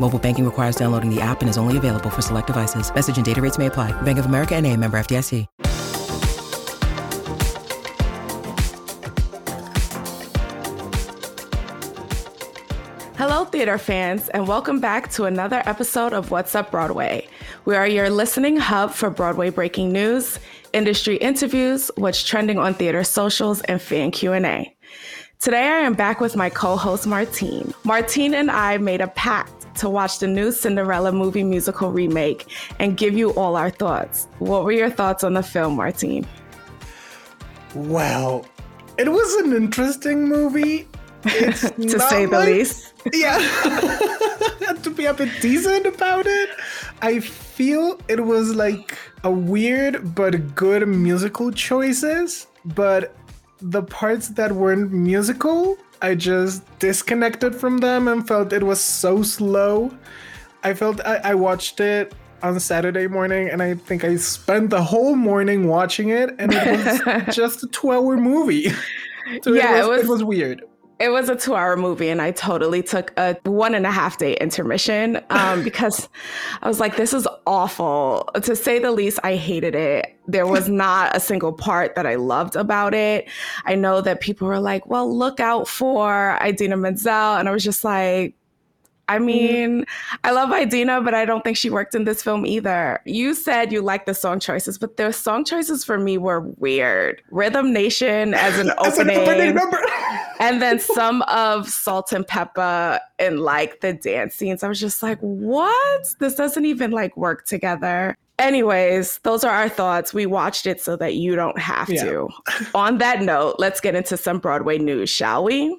Mobile banking requires downloading the app and is only available for select devices. Message and data rates may apply. Bank of America and a member FDIC. Hello, theater fans, and welcome back to another episode of What's Up Broadway. We are your listening hub for Broadway breaking news, industry interviews, what's trending on theater socials, and fan Q&A. Today, I am back with my co-host Martine. Martine and I made a pact to watch the new Cinderella movie musical remake and give you all our thoughts. What were your thoughts on the film, Martine? Well, it was an interesting movie. It's to say the like- least. Yeah. to be a bit decent about it, I feel it was like a weird but good musical choices, but the parts that weren't musical, I just disconnected from them and felt it was so slow. I felt I, I watched it on Saturday morning and I think I spent the whole morning watching it and it was just a 12 hour movie. So Yeah, it it was, was- it was weird. It was a two hour movie, and I totally took a one and a half day intermission um, because I was like, this is awful. To say the least, I hated it. There was not a single part that I loved about it. I know that people were like, well, look out for Idina Menzel. And I was just like, I mean, I love Idina, but I don't think she worked in this film either. You said you liked the song choices, but the song choices for me were weird. Rhythm Nation as an opening opening and then some of salt and pepper and like the dance scenes. I was just like what? This doesn't even like work together. Anyways those are our thoughts. We watched it so that you don't have Yeah. to. On that note let's get into some broadway news shall we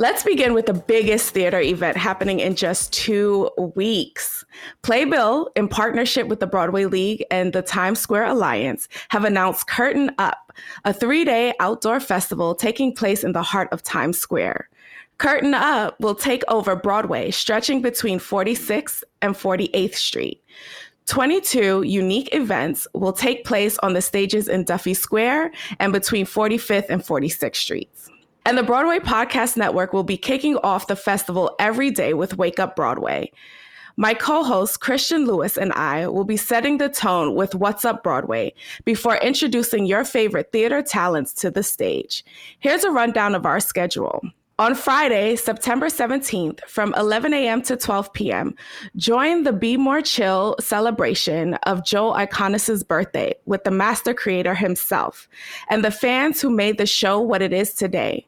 Let's begin with the biggest theater event happening in just two weeks. Playbill, in partnership with the Broadway League and the Times Square Alliance, have announced Curtain Up, a three day outdoor festival taking place in the heart of Times Square. Curtain Up will take over Broadway, stretching between 46th and 48th Street. 22 unique events will take place on the stages in Duffy Square and between 45th and 46th Streets. And the Broadway Podcast Network will be kicking off the festival every day with Wake Up Broadway. My co host, Christian Lewis, and I will be setting the tone with What's Up Broadway before introducing your favorite theater talents to the stage. Here's a rundown of our schedule. On Friday, September 17th, from 11 a.m. to 12 p.m., join the Be More Chill celebration of Joe Iconis' birthday with the master creator himself and the fans who made the show what it is today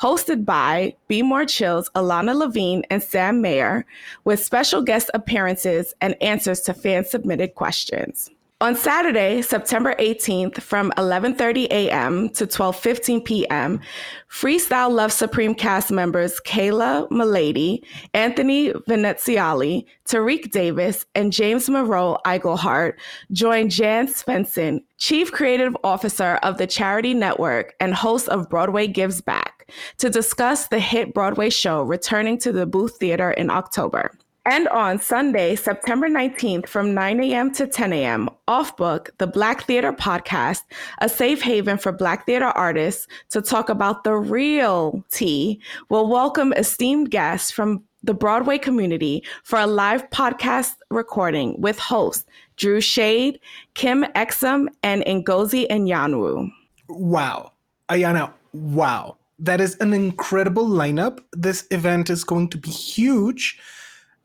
hosted by Be More Chill's Alana Levine and Sam Mayer, with special guest appearances and answers to fan submitted questions. On Saturday, September 18th from 11:30 a.m. to 12:15 p.m., Freestyle Love Supreme cast members Kaila Mullady, Anthony Veneziale, Tariq Davis, and James Monroe Iglehart join Jan Svensson, Chief Creative Officer of the Charity Network and host of Broadway Gives Back, to discuss the hit Broadway show returning to the Booth Theater in October. And on Sunday, September 19th from 9 a.m. to 10 a.m., Off Book, the Black Theater Podcast, a safe haven for Black theater artists to talk about the real tea, will welcome esteemed guests from the Broadway community for a live podcast recording with hosts Drew Shade, Kim Exum, and Ngozi Anyanwu. Wow. Ayana, wow. That is an incredible lineup. This event is going to be huge.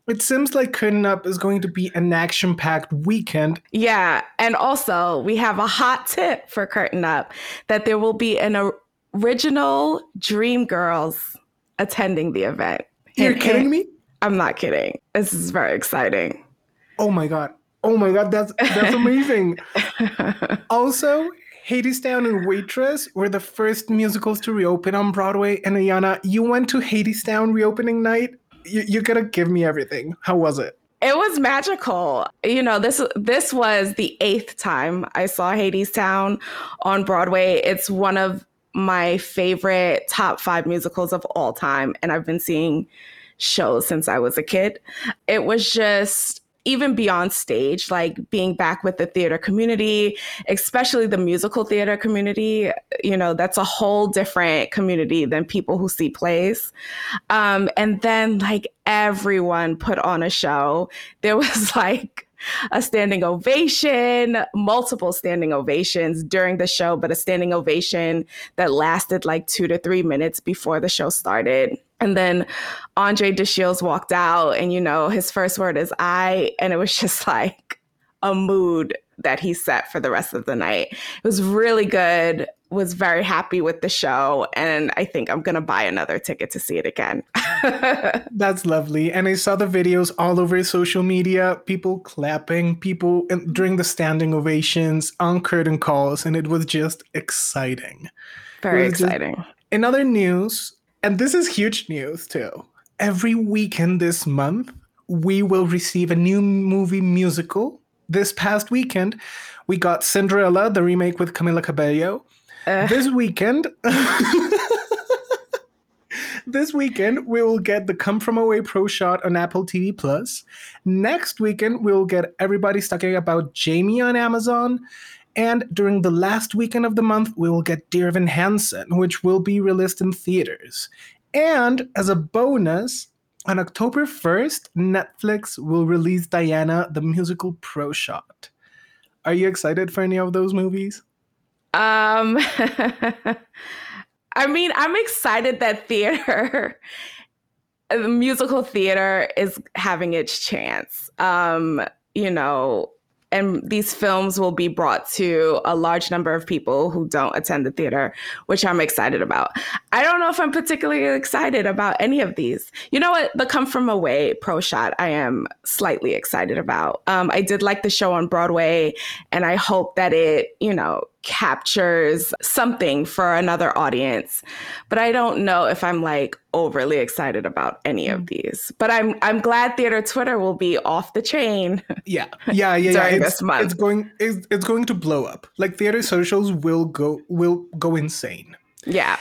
It seems like Curtain Up is going to be an action packed weekend. Yeah. And also, we have a hot tip for Curtain Up that there will be an original Dream Girls attending the event. You're and, kidding me? I'm not kidding. This is very exciting. Oh my God. Oh my God. That's, that's amazing. also, Hadestown and Waitress were the first musicals to reopen on Broadway. And Ayana, you went to Hadestown reopening night you, you gotta give me everything. How was it? It was magical. You know, this this was the eighth time I saw Hadestown on Broadway. It's one of my favorite top five musicals of all time, and I've been seeing shows since I was a kid. It was just even beyond stage, like being back with the theater community, especially the musical theater community, you know, that's a whole different community than people who see plays. Um, and then, like, everyone put on a show. There was like, a standing ovation, multiple standing ovations during the show, but a standing ovation that lasted like two to three minutes before the show started. And then Andre de Shields walked out, and you know, his first word is I. And it was just like a mood that he set for the rest of the night. It was really good. Was very happy with the show, and I think I'm gonna buy another ticket to see it again. That's lovely. And I saw the videos all over social media, people clapping, people during the standing ovations on curtain calls, and it was just exciting. Very exciting. Just, in other news, and this is huge news too. Every weekend this month, we will receive a new movie musical. This past weekend, we got Cinderella, the remake with Camila Cabello. Uh. This weekend, this weekend we will get the Come From Away Pro Shot on Apple TV Plus. Next weekend we will get Everybody's Talking About Jamie on Amazon, and during the last weekend of the month, we will get Dear Evan Hansen, which will be released in theaters. And as a bonus, on October 1st, Netflix will release Diana, the musical Pro Shot. Are you excited for any of those movies? Um, I mean, I'm excited that theater, the musical theater, is having its chance. Um, you know, and these films will be brought to a large number of people who don't attend the theater, which I'm excited about. I don't know if I'm particularly excited about any of these. You know what? The Come From Away Pro Shot, I am slightly excited about. Um, I did like the show on Broadway, and I hope that it, you know, captures something for another audience. But I don't know if I'm like overly excited about any of mm. these. But I'm I'm glad theater Twitter will be off the chain. Yeah. Yeah, yeah, yeah. It's, it's going it's, it's going to blow up. Like theater socials will go will go insane. Yeah.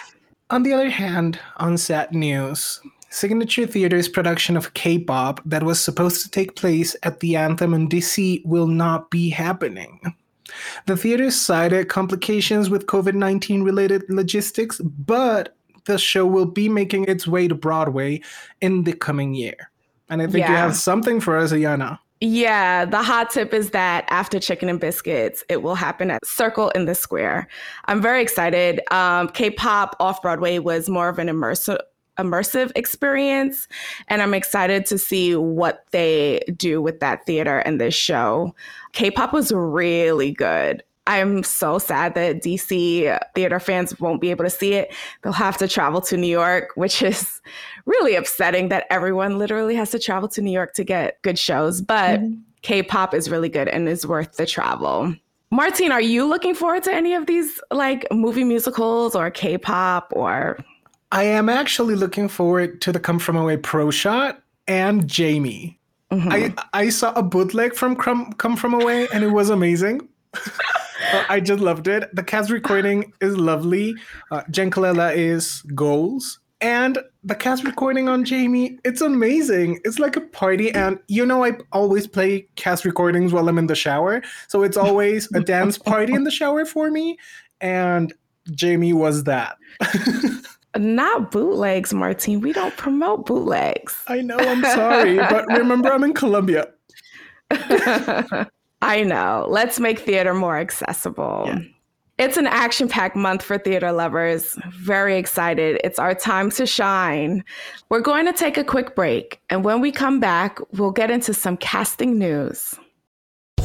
On the other hand, on sad news, Signature Theater's production of K-pop that was supposed to take place at the Anthem in DC will not be happening. The theater cited complications with COVID 19 related logistics, but the show will be making its way to Broadway in the coming year. And I think yeah. you have something for us, Ayana. Yeah, the hot tip is that after Chicken and Biscuits, it will happen at Circle in the Square. I'm very excited. Um, K-pop off Broadway was more of an immersive immersive experience and i'm excited to see what they do with that theater and this show. K-pop was really good. I'm so sad that dc theater fans won't be able to see it. They'll have to travel to new york which is really upsetting that everyone literally has to travel to new york to get good shows but mm-hmm. k-pop is really good and is worth the travel. Martine, are you looking forward to any of these like movie musicals or K-pop or I am actually looking forward to the Come From Away Pro Shot and Jamie. Mm-hmm. I I saw a bootleg from Come, Come From Away and it was amazing. I just loved it. The cast recording is lovely. Uh, Jenn Colella is goals. And the cast recording on Jamie, it's amazing. It's like a party. And you know, I always play cast recordings while I'm in the shower. So it's always a dance party in the shower for me. And Jamie was that. Not bootlegs, Martine. We don't promote bootlegs. I know, I'm sorry, but remember I'm in Colombia. I know. Let's make theater more accessible. Yeah. It's an action packed month for theater lovers. Very excited. It's our time to shine. We're going to take a quick break, and when we come back, we'll get into some casting news.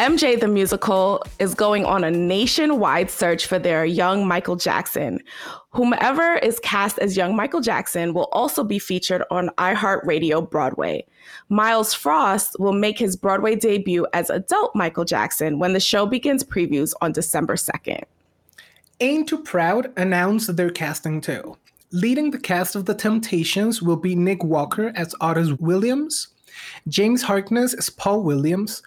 MJ the Musical is going on a nationwide search for their young Michael Jackson. Whomever is cast as young Michael Jackson will also be featured on iHeartRadio Broadway. Miles Frost will make his Broadway debut as adult Michael Jackson when the show begins previews on December 2nd. Ain't Too Proud announced their casting too. Leading the cast of The Temptations will be Nik Walker as Otis Williams, James Harkness as Paul Williams,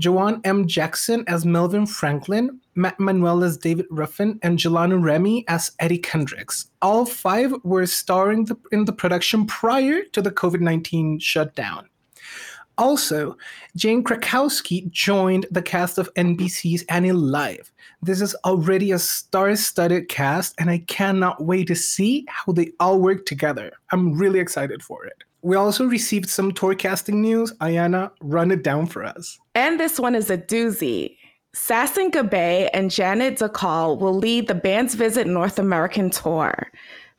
Jawan M. Jackson as Melvin Franklin, Matt Manuel as David Ruffin, and Jelani Remy as Eddie Kendricks. All five were starring the, in the production prior to the COVID 19 shutdown. Also, Jane Krakowski joined the cast of NBC's Annie Live. This is already a star studded cast, and I cannot wait to see how they all work together. I'm really excited for it. We also received some tour casting news. Ayana, run it down for us. And this one is a doozy. Sasson Gabai and Janet Dacal will lead the band's Visit North American tour.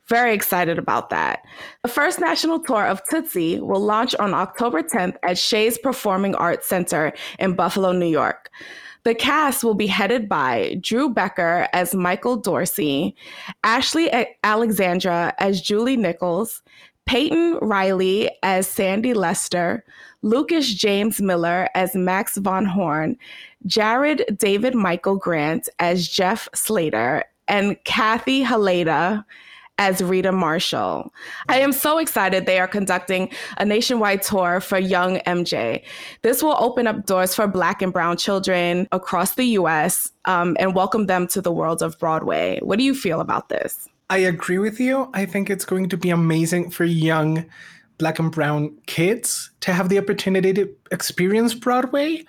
Very excited about that. The first national tour of Tootsie will launch on October 10th at Shea's Performing Arts Center in Buffalo, New York. The cast will be headed by Drew Becker as Michael Dorsey, Ashley Alexandra as Julie Nichols, Peyton Riley as Sandy Lester, Lucas James Miller as Max Von Horn, Jared David Michael Grant as Jeff Slater, and Kathy Halenda as Rita Marshall. I am so excited they are conducting a nationwide tour for young MJ. This will open up doors for Black and Brown children across the US um, and welcome them to the world of Broadway. What do you feel about this? I agree with you. I think it's going to be amazing for young Black and Brown kids to have the opportunity to experience Broadway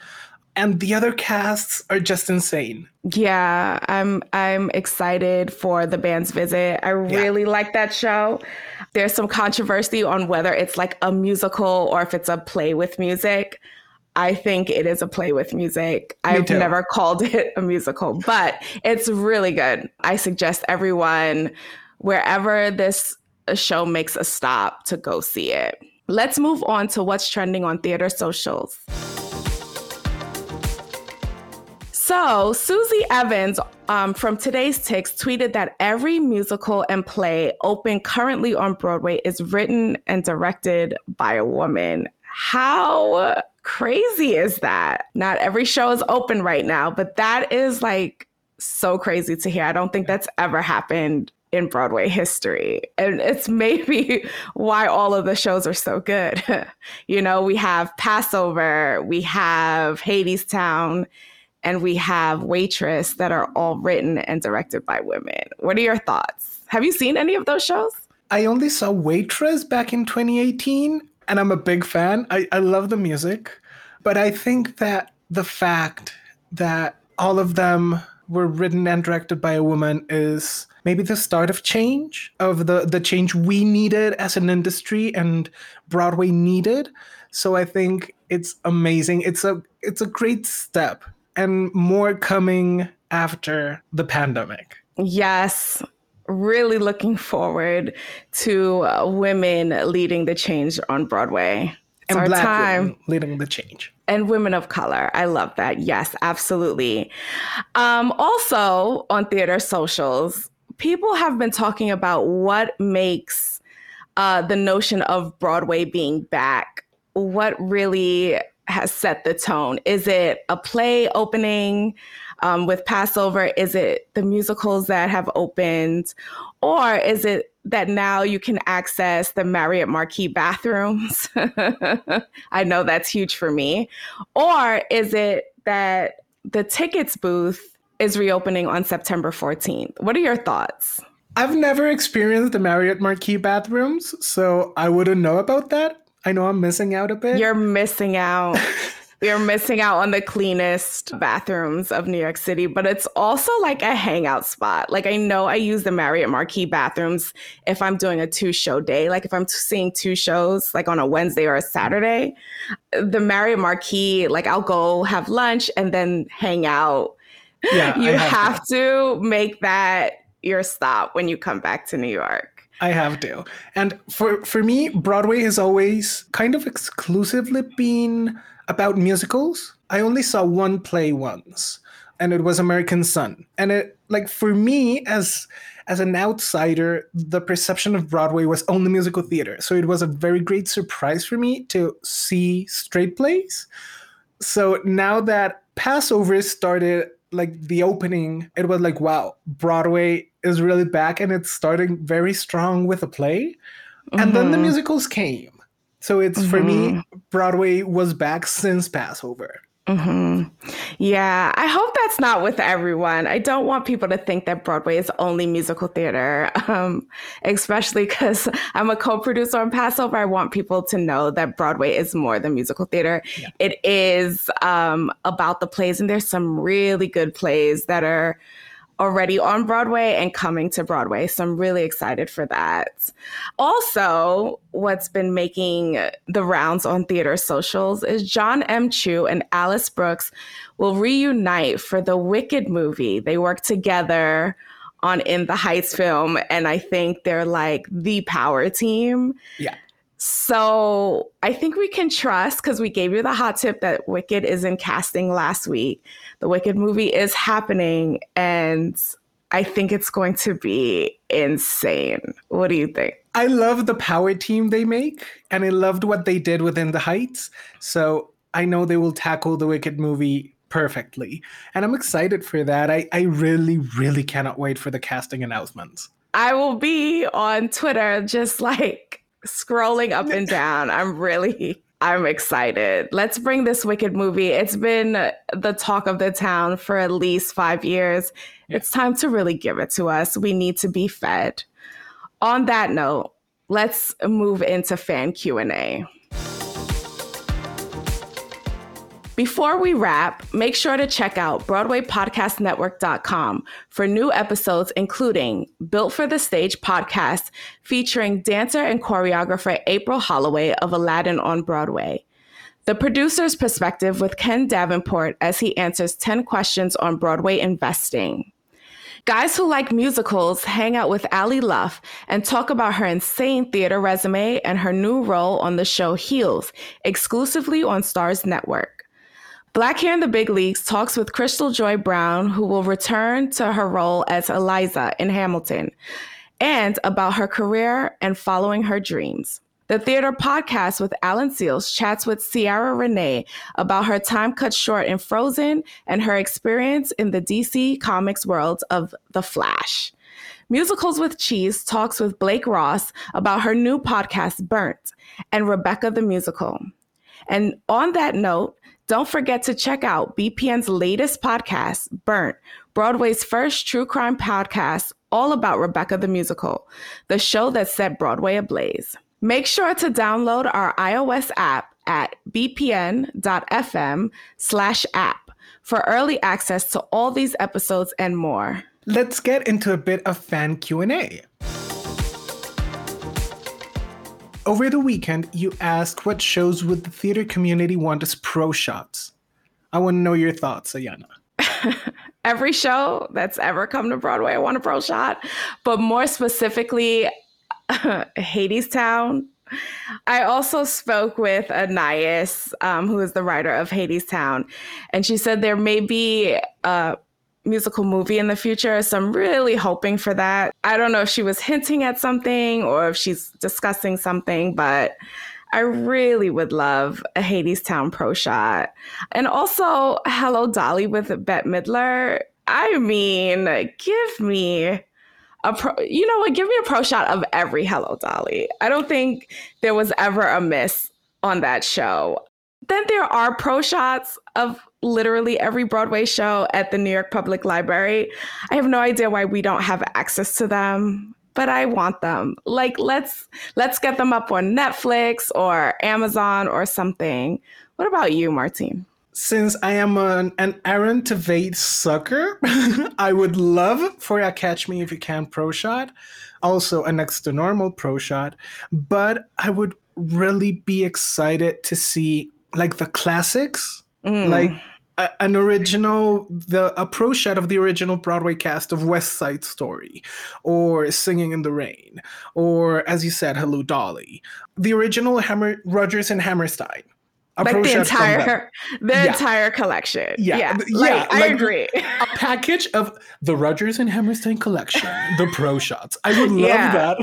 and the other casts are just insane. Yeah, I'm I'm excited for the band's visit. I really yeah. like that show. There's some controversy on whether it's like a musical or if it's a play with music. I think it is a play with music. Me I've too. never called it a musical, but it's really good. I suggest everyone wherever this show makes a stop to go see it. Let's move on to what's trending on theater socials. So, Suzy Evans um, from TodayTix tweeted that every musical and play open currently on Broadway is written and directed by a woman. How crazy is that? Not every show is open right now, but that is like so crazy to hear. I don't think that's ever happened in Broadway history. And it's maybe why all of the shows are so good. you know, we have Passover, we have Hadestown and we have Waitress that are all written and directed by women. What are your thoughts? Have you seen any of those shows? I only saw Waitress back in 2018, and I'm a big fan. I, I love the music, but I think that the fact that all of them were written and directed by a woman is maybe the start of change, of the, the change we needed as an industry and Broadway needed. So I think it's amazing. It's a it's a great step and more coming after the pandemic. Yes, really looking forward to uh, women leading the change on Broadway. and our black time. women leading the change. and women of color. I love that. Yes, absolutely. Um, also, on theater socials, people have been talking about what makes uh, the notion of Broadway being back. What really has set the tone? Is it a play opening um, with Passover? Is it the musicals that have opened? Or is it that now you can access the Marriott Marquis bathrooms? I know that's huge for me. Or is it that the tickets booth is reopening on September 14th? What are your thoughts? I've never experienced the Marriott Marquis bathrooms, so I wouldn't know about that. I know I'm missing out a bit. You're missing out. You're missing out on the cleanest bathrooms of New York City, but it's also like a hangout spot. Like I know I use the Marriott Marquis bathrooms if I'm doing a two show day. Like if I'm seeing two shows like on a Wednesday or a mm-hmm. Saturday, the Marriott Marquis, like I'll go have lunch and then hang out. Yeah, you I have, have to make that your stop when you come back to New York. I have to. And for for me, Broadway has always kind of exclusively been about musicals. I only saw one play once, and it was American Son. And it like for me as as an outsider, the perception of Broadway was only musical theater. So it was a very great surprise for me to see straight plays. So now that Passover started like the opening, it was like, wow, Broadway is really back and it's starting very strong with a play. And then the Mhm. musicals came. So it's for me, Broadway was back since Passover. hmm Yeah, I hope that's not with everyone. I don't want people to think that Broadway is only musical theater, um, especially because I'm a co producer on Passover. I want people to know that Broadway is more than musical theater. It is um, about the plays, and there's some really good plays that are already on Broadway and coming to Broadway. So I'm really excited for that. Also, what's been making the rounds on theater socials is John M. Chu and Alice Brooks will reunite for the Wicked movie. They work together on In the Heights film, and I think they're like the power team. Yeah. So I think we can trust because we gave you the hot tip that Wicked is in casting last week. The Wicked movie is happening, and I think it's going to be insane. What do you think? I love the power team they make, and I loved what they did within the Heights. So I know they will tackle the Wicked movie perfectly. And I'm excited for that. I, I really, really cannot wait for the casting announcements. I will be on Twitter just like scrolling up and down. I'm really I'm excited. Let's bring this Wicked movie. It's been the talk of the town for at least 5 years. It's time to really give it to us. We need to be fed. On that note, let's move into fan Q&A. Before we wrap, make sure to check out BroadwayPodcastNetwork.com for new episodes, including Built for the Stage podcast featuring dancer and choreographer April Holloway of Aladdin on Broadway. The producer's perspective with Ken Davenport as he answers 10 questions on Broadway investing. Guys who like musicals hang out with Ali Luff and talk about her insane theater resume and her new role on the show Heels, exclusively on Starz Network. Black Hair in the Big Leagues talks with Crystal Joy Brown, who will return to her role as Eliza in Hamilton, and about her career and following her dreams. The Theater Podcast with Alan Seales chats with Ciara Renee about her time cut short in Frozen and her experience in the DC Comics world of The Flash. Musicals with Cheese talks with Blake Ross about her new podcast, Burnt, and Rebecca the Musical. And on that note, don't forget to check out BPN's latest podcast, Burnt, Broadway's first true crime podcast, all about Rebecca the Musical, the show that set Broadway ablaze. Make sure to download our iOS app at bpn.fm slash app for early access to all these episodes and more. Let's get into a bit of fan Q&A. Over the weekend, you asked what shows would the theater community want as pro shots. I want to know your thoughts, Ayana. Every show that's ever come to Broadway, I want a pro shot. But more specifically, Hadestown, I also spoke with Anais, um, who is the writer of Hadestown, and she said there may be a musical movie in the future. So I'm really hoping for that. I don't know if she was hinting at something or if she's discussing something, but I really would love a Hadestown pro shot. And also Hello Dolly with Bette Midler. I mean, give me a pro, you know what? Give me a pro shot of every Hello Dolly. I don't think there was ever a miss on that show. Then there are pro shots of literally every Broadway show at the New York Public Library. I have no idea why we don't have access to them, but I want them. Like let's let's get them up on Netflix or Amazon or something. What about you, Martine? since I am an, an Aaron Tveit sucker, I would love for a Catch Me If You Can pro shot, also a next to normal pro shot, but I would really be excited to see like the classics, mm. like a, an original, the a pro shot of the original Broadway cast of West Side Story, or Singing in the Rain, or as you said, Hello Dolly, the original Hammer Rodgers and Hammerstein like the entire the yeah. entire collection. Yeah, yeah. Like, yeah. I like agree. A package of the Rodgers and Hammerstein collection, the pro shots. I would love that.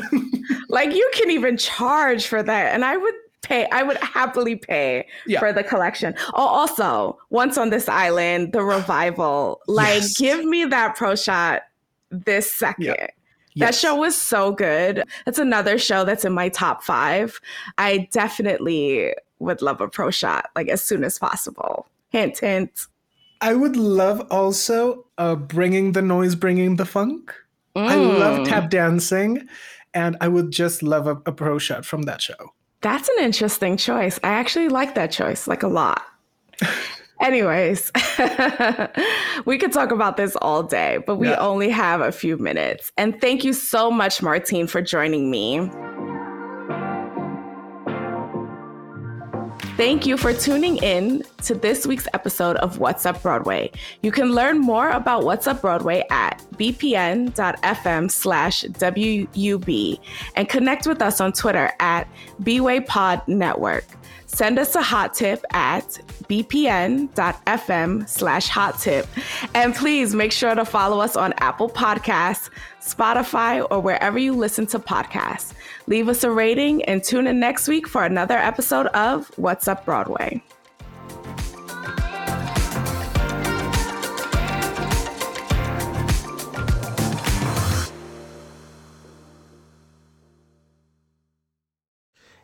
like you can even charge for that, and I would pay. I would happily pay yeah. for the collection. Oh, also, once on this island, the revival. Like, yes. give me that pro shot this second. Yeah. Yes. That show was so good. That's another show that's in my top five. I definitely would love a pro shot like as soon as possible. Hint, hint. I would love also uh, bringing the noise, bringing the funk. Mm. I love tap dancing, and I would just love a, a pro shot from that show. That's an interesting choice. I actually like that choice like a lot. Anyways, we could talk about this all day, but we yeah. only have a few minutes. And thank you so much, Martine, for joining me. Thank you for tuning in to this week's episode of What's Up Broadway. You can learn more about What's Up Broadway at bpn.fm slash WUB and connect with us on Twitter at BWayPod Network. Send us a hot tip at bpn.fm slash hot tip. And please make sure to follow us on Apple Podcasts, Spotify, or wherever you listen to podcasts. Leave us a rating and tune in next week for another episode of What's Up Broadway.